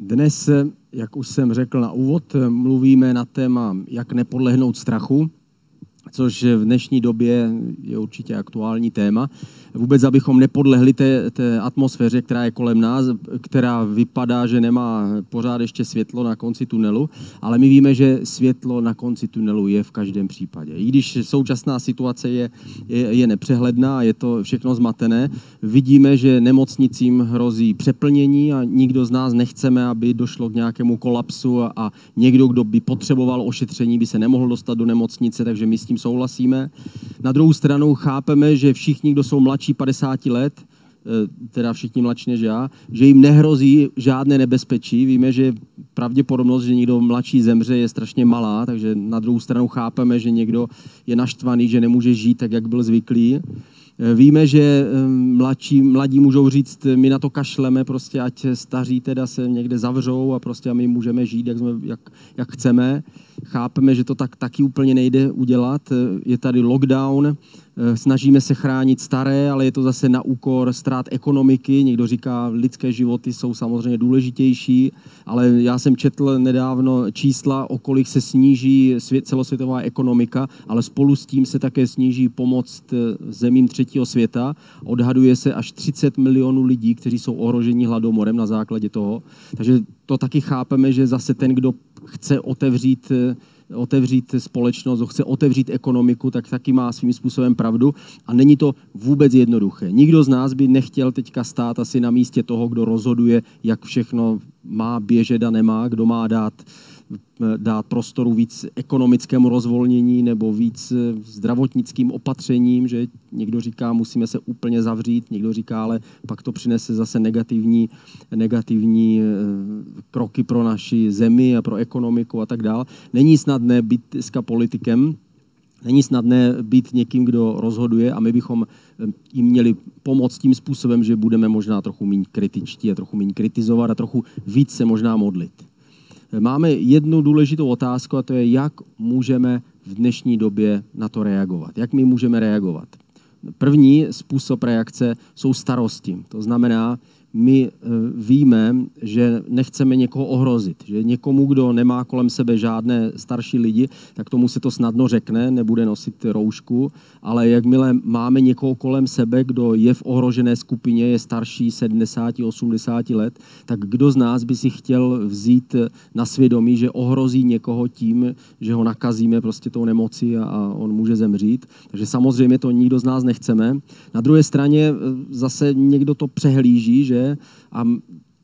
Dnes, jak už jsem řekl na úvod, mluvíme na téma, jak nepodlehnout strachu, což v dnešní době je určitě aktuální téma vůbec abychom nepodlehli té, té atmosféře, která je kolem nás, která vypadá, že nemá pořád ještě světlo na konci tunelu, ale my víme, že světlo na konci tunelu je v každém případě. I když současná situace je, je, je nepřehledná, je to všechno zmatené, vidíme, že nemocnicím hrozí přeplnění a nikdo z nás nechceme, aby došlo k nějakému kolapsu a, a někdo, kdo by potřeboval ošetření, by se nemohl dostat do nemocnice, takže my s tím souhlasíme. Na druhou stranu chápeme, že všichni, kdo jsou mladší, mladší 50 let, eh, teda všichni mladší než já, že jim nehrozí žádné nebezpečí. Víme, že pravděpodobnost, že někdo mladší zemře, je strašně malá, takže na druhou stranu chápeme, že někdo je naštvaný, že nemůže žít tak, jak byl zvyklý. Eh, víme, že eh, mladší, mladí můžou říct, my na to kašleme, prostě ať staří teda se někde zavřou a prostě a my můžeme žít, jak, jsme, jak, jak chceme. Chápeme, že to tak taky úplně nejde udělat. Je tady lockdown, Eh, snažíme se chránit staré, ale je to zase na úkor ztrát ekonomiky. Někdo říká, lidské životy jsou samozřejmě důležitější, ale já jsem četl nedávno čísla, o kolik se sníží svět, celosvětová ekonomika, ale spolu s tím se také sníží pomoc eh, zemím třetího světa. Odhaduje se až 30 milionů lidí, kteří jsou ohroženi hladomorem na základě toho. Takže to taky chápeme, že zase ten, kdo chce otevřít eh, otevřít společnost, chce otevřít ekonomiku, tak taky má svým způsobem pravdu. A není to vůbec jednoduché. Nikdo z nás by nechtěl teďka stát asi na místě toho, kdo rozhoduje, jak všechno má běžet a nemá, kdo má dát dát prostoru víc ekonomickému rozvolnění nebo víc zdravotnickým opatřením, že někdo říká, musíme se úplně zavřít, někdo říká, ale pak to přinese zase negativní, negativní eh, kroky pro naši zemi a pro ekonomiku a tak dále. Není snadné být dneska politikem, Není snadné být někým, kdo rozhoduje a my bychom eh, jim měli pomoct tím způsobem, že budeme možná trochu méně kritičtí a trochu méně kritizovat a trochu víc se možná modlit máme jednu důležitou otázku a to je, jak můžeme v dnešní době na to reagovat. Jak my můžeme reagovat? První způsob reakce jsou starosti. To znamená, my eh, víme, že nechceme někoho ohrozit, že někomu, kdo nemá kolem sebe žádné starší lidi, tak tomu se to snadno řekne, nebude nosit roušku, ale jakmile máme někoho kolem sebe, kdo je v ohrožené skupině, je starší 70, 80 let, tak kdo z nás by si chtěl vzít na svědomí, že ohrozí někoho tím, že ho nakazíme prostě tou nemocí a on může zemřít. Takže samozřejmě to nikdo z nás nechceme. Na druhé straně eh, zase někdo to přehlíží, že a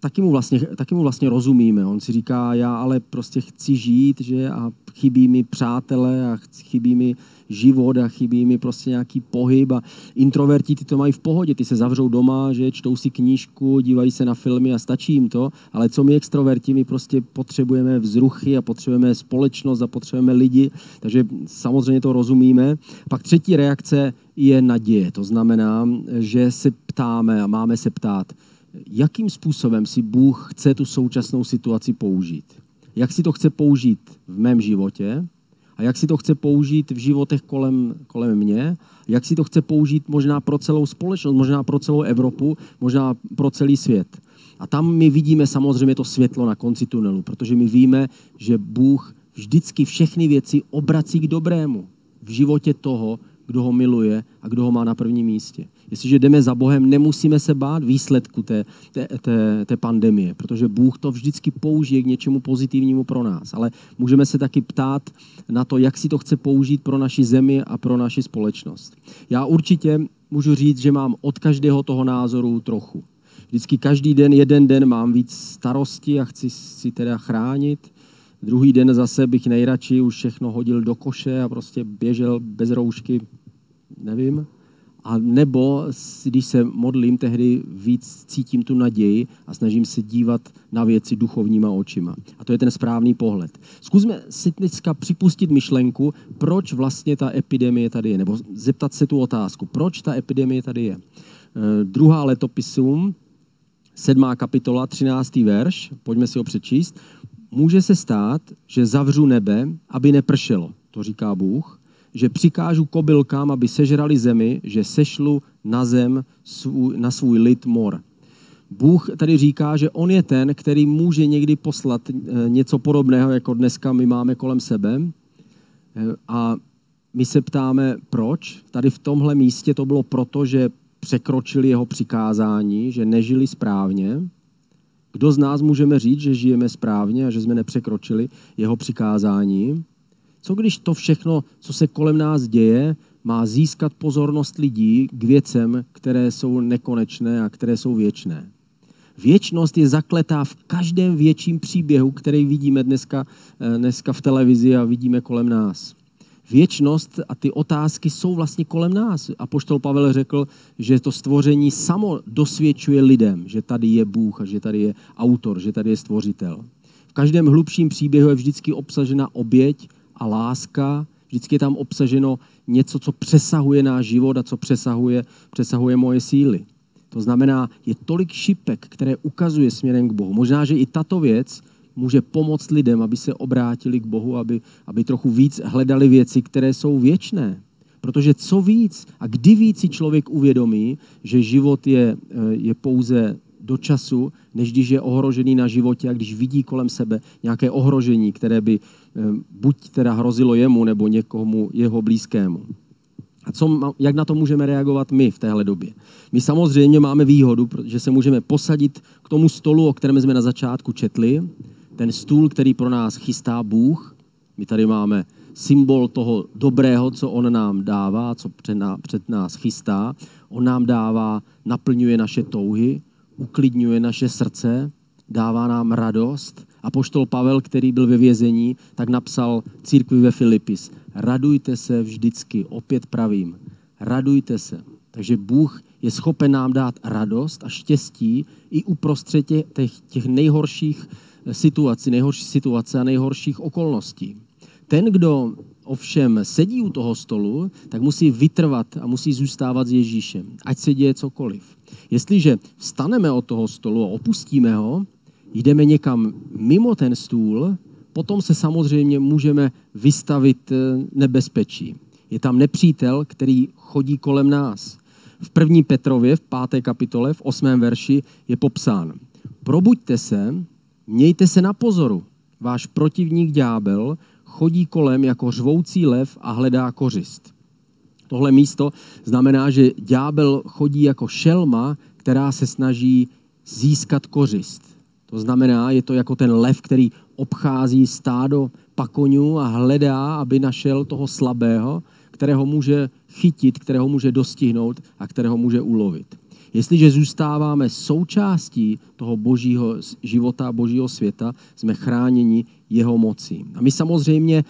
taky mu, vlastně, taky mu vlastně rozumíme. On si říká, já ale prostě chci žít, že a chybí mi přátelé a chybí mi život a chybí mi prostě nějaký pohyb a introverti ty to mají v pohodě, ty se zavřou doma, že čtou si knížku, dívají se na filmy a stačí jim to, ale co my extroverti, my prostě potřebujeme vzruchy a potřebujeme společnost a potřebujeme lidi, takže samozřejmě to rozumíme. Pak třetí reakce je naděje, to znamená, že se ptáme a máme se ptát, jakým způsobem si Bůh chce tu současnou situaci použít. Jak si to chce použít v mém životě a jak si to chce použít v životech kolem, kolem mě, jak si to chce použít možná pro celou společnost, možná pro celou Evropu, možná pro celý svět. A tam my vidíme samozřejmě to světlo na konci tunelu, protože my víme, že Bůh vždycky všechny věci obrací k dobrému v životě toho, kdo ho miluje a kdo ho má na prvním místě. Jestliže jdeme za Bohem, nemusíme se bát výsledku té, té, té, té pandemie, protože Bůh to vždycky použije k něčemu pozitivnímu pro nás. Ale můžeme se taky ptát na to, jak si to chce použít pro naši zemi a pro naši společnost. Já určitě můžu říct, že mám od každého toho názoru trochu. Vždycky každý den, jeden den mám víc starosti a chci si teda chránit. Druhý den zase bych nejradši už všechno hodil do koše a prostě běžel bez roušky, nevím. A nebo, když se modlím, tehdy víc cítím tu naději a snažím se dívat na věci duchovníma očima. A to je ten správný pohled. Zkusme si dneska připustit myšlenku, proč vlastně ta epidemie tady je, nebo zeptat se tu otázku, proč ta epidemie tady je. E, druhá letopisům, sedmá kapitola, třináctý verš, pojďme si ho přečíst. Může se stát, že zavřu nebe, aby nepršelo, to říká Bůh, že přikážu kobylkám, aby sežrali zemi, že sešlu na zem svůj, na svůj lid mor. Bůh tady říká, že on je ten, který může někdy poslat eh, něco podobného, jako dneska my máme kolem sebe. Eh, a my se ptáme, proč. Tady v tomhle místě to bylo proto, že překročili jeho přikázání, že nežili správně. Kdo z nás můžeme říct, že žijeme správně a že jsme nepřekročili jeho přikázání? Co když to všechno, co se kolem nás děje, má získat pozornost lidí k věcem, které jsou nekonečné a které jsou věčné? Věčnost je zakletá v každém větším příběhu, který vidíme dneska, eh, dneska v televizi a vidíme kolem nás. Věčnost a ty otázky jsou vlastně kolem nás. A poštol Pavel řekl, že to stvoření samo dosvědčuje lidem, že tady je Bůh a že tady je autor, že tady je stvořitel. V každém hlubším příběhu je vždycky obsažena oběť a láska, vždycky je tam obsaženo něco, co přesahuje náš život a co přesahuje, přesahuje moje síly. To znamená, je tolik šipek, které ukazuje směrem k Bohu. Možná, že i tato věc může pomoct lidem, aby se obrátili k Bohu, aby, aby trochu víc hledali věci, které jsou věčné. Protože co víc a kdy víc si člověk uvědomí, že život je, eh, je pouze do času, než když je ohrožený na životě a když vidí kolem sebe nějaké ohrožení, které by buď teda hrozilo jemu nebo někomu jeho blízkému. A co, jak na to můžeme reagovat my v téhle době? My samozřejmě máme výhodu, že se můžeme posadit k tomu stolu, o kterém jsme na začátku četli, ten stůl, který pro nás chystá Bůh. My tady máme symbol toho dobrého, co On nám dává, co před nás chystá. On nám dává, naplňuje naše touhy, uklidňuje naše srdce, dává nám radost. A poštol Pavel, který byl ve vězení, tak napsal církvi ve Filipis, radujte se vždycky, opět pravím, radujte se. Takže Bůh je schopen nám dát radost a štěstí i uprostřed těch, těch nejhorších situací, nejhorší situace a nejhorších okolností. Ten, kdo ovšem sedí u toho stolu, tak musí vytrvat a musí zůstávat s Ježíšem, ať se děje cokoliv. Jestliže vstaneme od toho stolu a opustíme ho, jdeme někam mimo ten stůl, potom se samozřejmě můžeme vystavit eh, nebezpečí. Je tam nepřítel, který chodí kolem nás. V první Petrově, v páté kapitole, v osmém verši je popsán. Probuďte se, mějte se na pozoru. Váš protivník ďábel chodí kolem jako řvoucí lev a hledá kořist. Tohle místo znamená, že ďábel chodí jako šelma, která se snaží získat kořist. To znamená, je to jako ten lev, který obchází stádo pakoňů a hledá, aby našel toho slabého, kterého může chytit, kterého může dostihnout a kterého může ulovit. Jestliže zůstáváme součástí toho božího života, božího světa, jsme chráněni jeho mocí. A my samozřejmě e,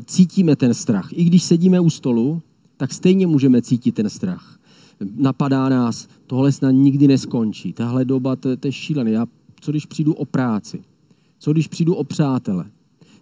cítíme ten strach. I když sedíme u stolu, tak stejně můžeme cítit ten strach. Napadá nás, tohle snad nikdy neskončí. Tahle doba, to, to je šílené. Já, co když přijdu o práci? Co když přijdu o přátele?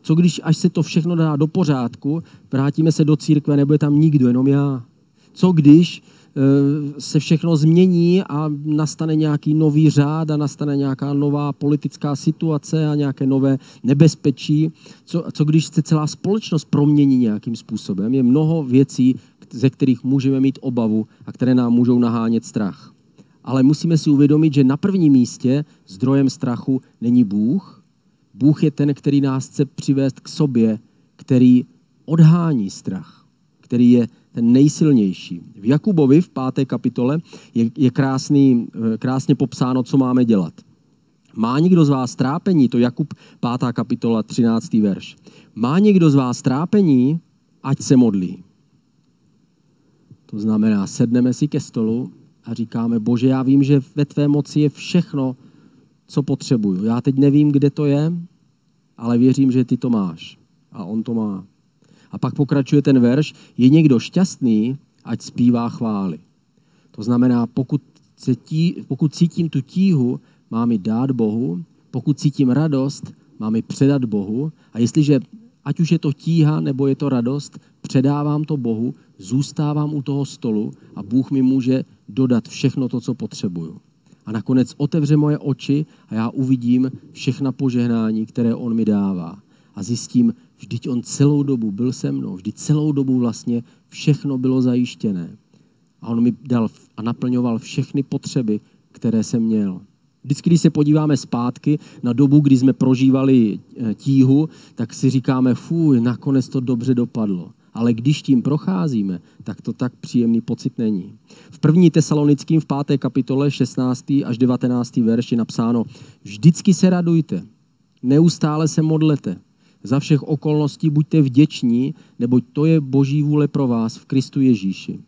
Co když, až se to všechno dá do pořádku, vrátíme se do církve, nebude tam nikdo, jenom já? Co když Eh, se všechno změní a nastane nějaký nový řád a nastane nějaká nová politická situace a nějaké nové nebezpečí. Co, co když se celá společnost promění nějakým způsobem? Je mnoho věcí, ze kterých můžeme mít obavu a které nám můžou nahánět strach. Ale musíme si uvědomit, že na prvním místě zdrojem strachu není Bůh. Bůh je ten, který nás chce přivést k sobě, který odhání strach, který je ten nejsilnější. V Jakubovi v páté kapitole je, je krásný, eh, krásně popsáno, co máme dělat. Má někdo z vás trápení, to Jakub 5. kapitola 13. verš. Má někdo z vás trápení, ať se modlí. To znamená, sedneme si ke stolu a říkáme, bože, já vím, že ve tvé moci je všechno, co potřebuju. Já teď nevím, kde to je, ale věřím, že ty to máš. A on to má. A pak pokračuje ten verš, je někdo šťastný, ať zpívá chvály. To znamená, pokud, se tí, pokud cítím tu tíhu, mám ji dát Bohu, pokud cítím radost, mám ji předat Bohu a jestliže, ať už je to tíha nebo je to radost, předávám to Bohu, zůstávám u toho stolu a Bůh mi může dodat všechno to, co potřebuju. A nakonec otevře moje oči a já uvidím všechna požehnání, které On mi dává. A zjistím, Vždyť on celou dobu byl se mnou, vždyť celou dobu vlastně všechno bylo zajištěné. A on mi dal a naplňoval všechny potřeby, které jsem měl. Vždycky, když se podíváme zpátky na dobu, kdy jsme prožívali eh, tíhu, tak si říkáme, fuj, nakonec to dobře dopadlo. Ale když tím procházíme, tak to tak příjemný pocit není. V první tesalonickým v páté kapitole 16. až 19. verš je napsáno, vždycky se radujte, neustále se modlete, za všech okolností buďte vděční, neboť to je boží vůle pro vás v Kristu Ježíši.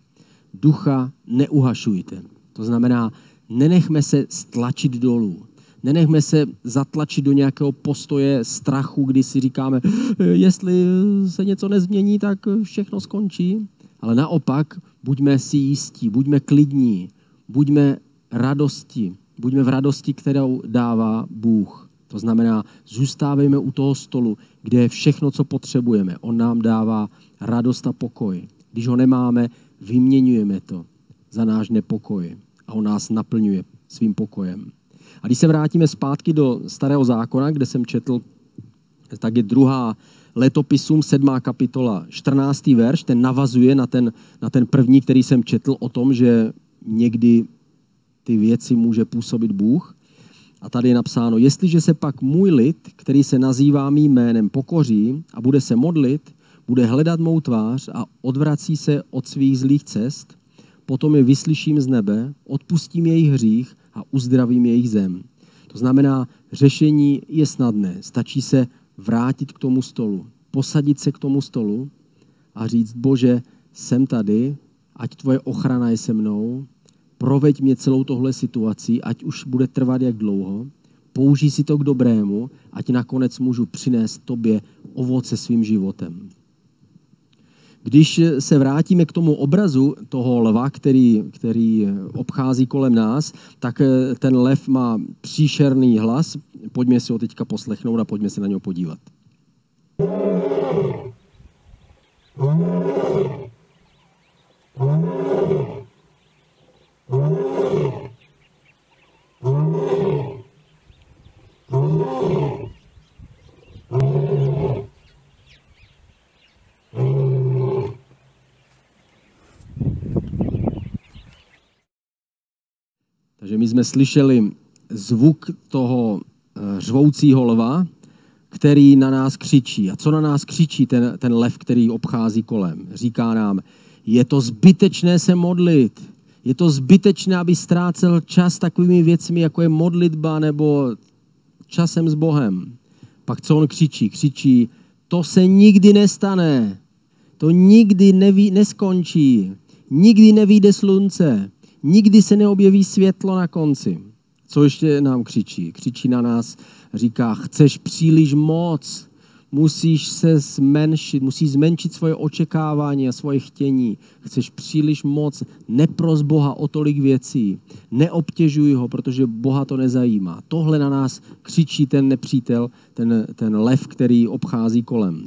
Ducha neuhašujte. To znamená, nenechme se stlačit dolů. Nenechme se zatlačit do nějakého postoje strachu, kdy si říkáme, jestli se něco nezmění, tak všechno skončí. Ale naopak, buďme si jistí, buďme klidní, buďme radosti, buďme v radosti, kterou dává Bůh. To znamená, zůstávejme u toho stolu, kde je všechno, co potřebujeme. On nám dává radost a pokoj. Když ho nemáme, vyměňujeme to za náš nepokoj a on nás naplňuje svým pokojem. A když se vrátíme zpátky do starého zákona, kde jsem četl, tak je druhá letopisům, sedmá kapitola, 14. verš, ten navazuje na ten, na ten první, který jsem četl o tom, že někdy ty věci může působit Bůh. A tady je napsáno, jestliže se pak můj lid, který se nazývá mým jménem, pokoří a bude se modlit, bude hledat mou tvář a odvrací se od svých zlých cest, potom je vyslyším z nebe, odpustím jejich hřích a uzdravím jejich zem. To znamená, řešení je snadné. Stačí se vrátit k tomu stolu, posadit se k tomu stolu a říct, bože, jsem tady, ať tvoje ochrana je se mnou, proveď mě celou tohle situací, ať už bude trvat jak dlouho, použij si to k dobrému, ať nakonec můžu přinést tobě ovoce svým životem. Když se vrátíme k tomu obrazu toho lva, který, který obchází kolem nás, tak ten lev má příšerný hlas. Pojďme si ho teďka poslechnout a pojďme se na něho podívat. Takže my jsme slyšeli zvuk toho eh, řvoucího lva, který na nás křičí. A co na nás křičí ten, ten lev, který obchází kolem? Říká nám, je to zbytečné se modlit. Je to zbytečné, aby ztrácel čas takovými věcmi, jako je modlitba nebo časem s Bohem. Pak co on křičí? Křičí, to se nikdy nestane. To nikdy neví, neskončí. Nikdy nevíde slunce. Nikdy se neobjeví světlo na konci. Co ještě nám křičí? Křičí na nás, říká, chceš příliš moc, musíš se zmenšit, musíš zmenšit svoje očekávání a svoje chtění. Chceš příliš moc, nepros Boha o tolik věcí, neobtěžuj ho, protože Boha to nezajímá. Tohle na nás křičí ten nepřítel, ten, ten lev, který obchází kolem.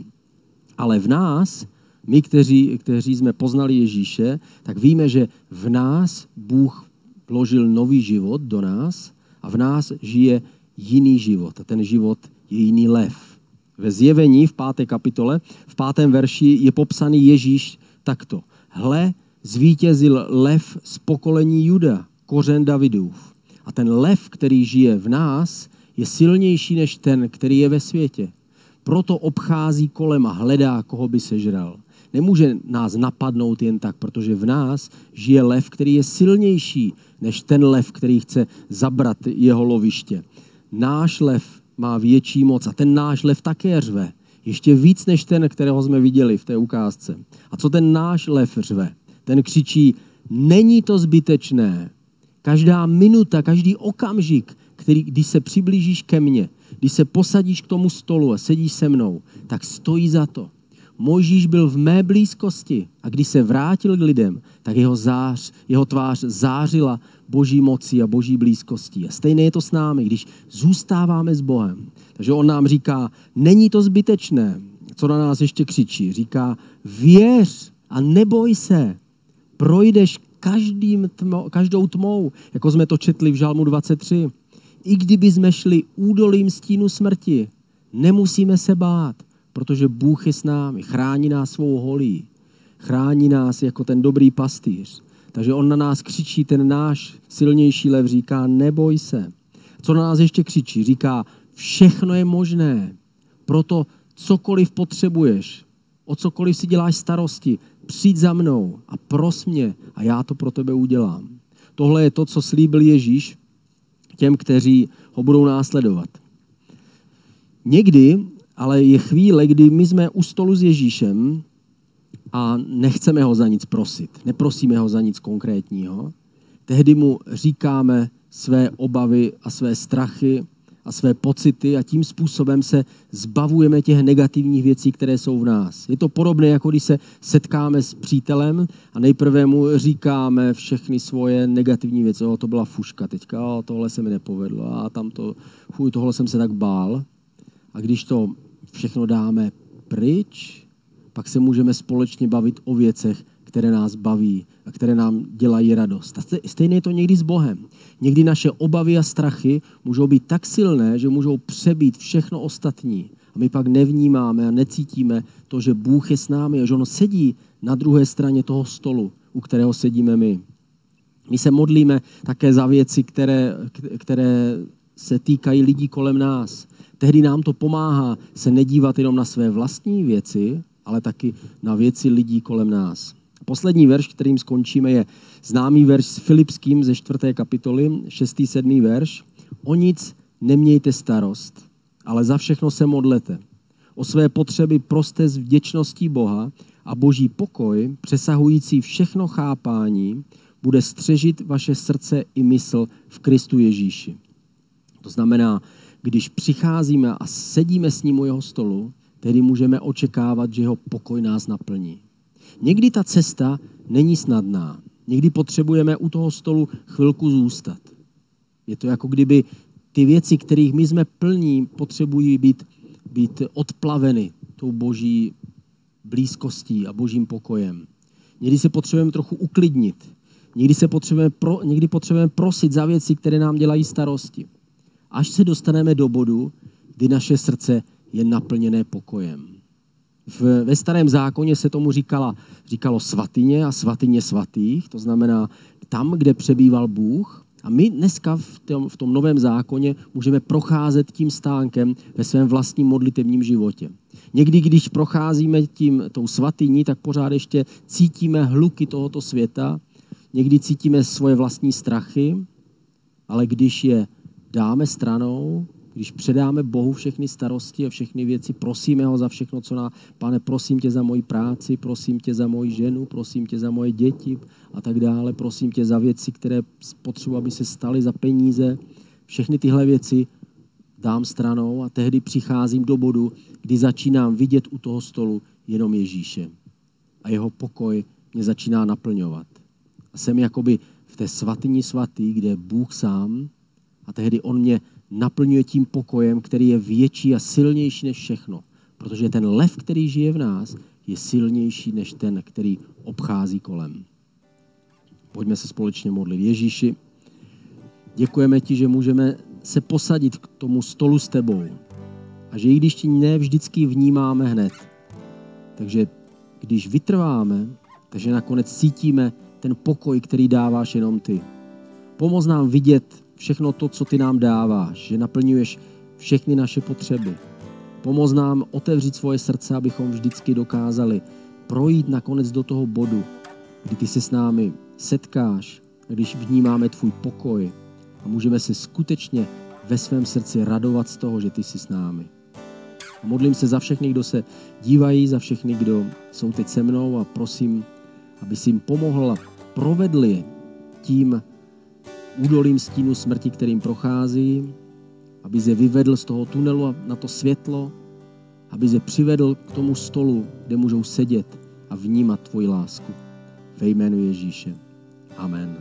Ale v nás my, kteří, kteří jsme poznali Ježíše, tak víme, že v nás Bůh vložil nový život do nás a v nás žije jiný život. A ten život je jiný lev. Ve zjevení v páté kapitole, v pátém verši je popsaný Ježíš takto. Hle, zvítězil lev z pokolení Juda, kořen Davidův. A ten lev, který žije v nás, je silnější než ten, který je ve světě. Proto obchází kolem a hledá, koho by sežral nemůže nás napadnout jen tak, protože v nás žije lev, který je silnější než ten lev, který chce zabrat jeho loviště. Náš lev má větší moc a ten náš lev také řve. Ještě víc než ten, kterého jsme viděli v té ukázce. A co ten náš lev řve? Ten křičí, není to zbytečné. Každá minuta, každý okamžik, který, když se přiblížíš ke mně, když se posadíš k tomu stolu a sedíš se mnou, tak stojí za to. Mojžíš byl v mé blízkosti a když se vrátil k lidem, tak jeho, zář, jeho tvář zářila boží moci a boží blízkostí. A stejné je to s námi, když zůstáváme s Bohem. Takže on nám říká, není to zbytečné, co na nás ještě křičí. Říká, věř a neboj se, projdeš každým tmo, každou tmou, jako jsme to četli v Žalmu 23. I kdyby jsme šli údolím stínu smrti, nemusíme se bát, protože Bůh je s námi, chrání nás svou holí, chrání nás jako ten dobrý pastýř. Takže on na nás křičí, ten náš silnější lev říká, neboj se. Co na nás ještě křičí? Říká, všechno je možné. Proto cokoliv potřebuješ, o cokoliv si děláš starosti, přijď za mnou a pros mě a já to pro tebe udělám. Tohle je to, co slíbil Ježíš těm, kteří ho budou následovat. Někdy ale je chvíle, kdy my jsme u stolu s Ježíšem a nechceme ho za nic prosit, neprosíme ho za nic konkrétního. Tehdy mu říkáme své obavy a své strachy a své pocity a tím způsobem se zbavujeme těch negativních věcí, které jsou v nás. Je to podobné, jako když se setkáme s přítelem a nejprve mu říkáme všechny svoje negativní věci. O, to byla fuška teďka, o, tohle se mi nepovedlo a tam to, fuj, tohle jsem se tak bál. A když to všechno dáme pryč, pak se můžeme společně bavit o věcech, které nás baví a které nám dělají radost. A stejně je to někdy s Bohem. Někdy naše obavy a strachy můžou být tak silné, že můžou přebít všechno ostatní. A my pak nevnímáme a necítíme to, že Bůh je s námi a že On sedí na druhé straně toho stolu, u kterého sedíme my. My se modlíme také za věci, které, které se týkají lidí kolem nás. Tehdy nám to pomáhá se nedívat jenom na své vlastní věci, ale taky na věci lidí kolem nás. Poslední verš, kterým skončíme, je známý verš s Filipským ze 4. kapitoly, 6. 7. verš. O nic nemějte starost, ale za všechno se modlete. O své potřeby proste s vděčností Boha a boží pokoj, přesahující všechno chápání, bude střežit vaše srdce i mysl v Kristu Ježíši. To znamená, když přicházíme a sedíme s ním u jeho stolu, tedy můžeme očekávat, že jeho pokoj nás naplní. Někdy ta cesta není snadná. Někdy potřebujeme u toho stolu chvilku zůstat. Je to jako kdyby ty věci, kterých my jsme plní, potřebují být, být odplaveny tou boží blízkostí a božím pokojem. Někdy se potřebujeme trochu uklidnit. Někdy, se potřebujeme pro, někdy potřebujeme prosit za věci, které nám dělají starosti. Až se dostaneme do bodu, kdy naše srdce je naplněné pokojem. V, ve starém zákoně se tomu říkala, říkalo svatyně a svatyně svatých, to znamená tam, kde přebýval Bůh. A my dneska v tom, v tom novém zákoně můžeme procházet tím stánkem ve svém vlastním modlitevním životě. Někdy, když procházíme tím, tou svatyní, tak pořád ještě cítíme hluky tohoto světa, někdy cítíme svoje vlastní strachy, ale když je dáme stranou když předáme Bohu všechny starosti a všechny věci, prosíme ho za všechno, co na, pane, prosím tě za moji práci, prosím tě za moji ženu, prosím tě za moje děti a tak dále, prosím tě za věci, které potřebuji, aby se staly za peníze. Všechny tyhle věci dám stranou a tehdy přicházím do bodu, kdy začínám vidět u toho stolu jenom Ježíše. A jeho pokoj mě začíná naplňovat. A jsem jakoby v té svatyni svatý, kde Bůh sám a tehdy on mě naplňuje tím pokojem, který je větší a silnější než všechno. Protože ten lev, který žije v nás, je silnější než ten, který obchází kolem. Pojďme se společně modlit. Ježíši, děkujeme ti, že můžeme se posadit k tomu stolu s tebou. A že i když ti ne vždycky vnímáme hned, takže když vytrváme, takže nakonec cítíme ten pokoj, který dáváš jenom ty. Pomoz nám vidět všechno to, co ty nám dáváš, že naplňuješ všechny naše potřeby. Pomoz nám otevřít svoje srdce, abychom vždycky dokázali projít nakonec do toho bodu, kdy ty se s námi setkáš, když vnímáme tvůj pokoj a můžeme se skutečně ve svém srdci radovat z toho, že ty jsi s námi. A modlím se za všechny, kdo se dívají, za všechny, kdo jsou teď se mnou a prosím, aby si jim pomohl a provedli tím údolím stínu smrti, kterým prochází, aby je vyvedl z toho tunelu na to světlo, aby je přivedl k tomu stolu, kde můžou sedět a vnímat tvoji lásku. Ve jménu Ježíše. Amen.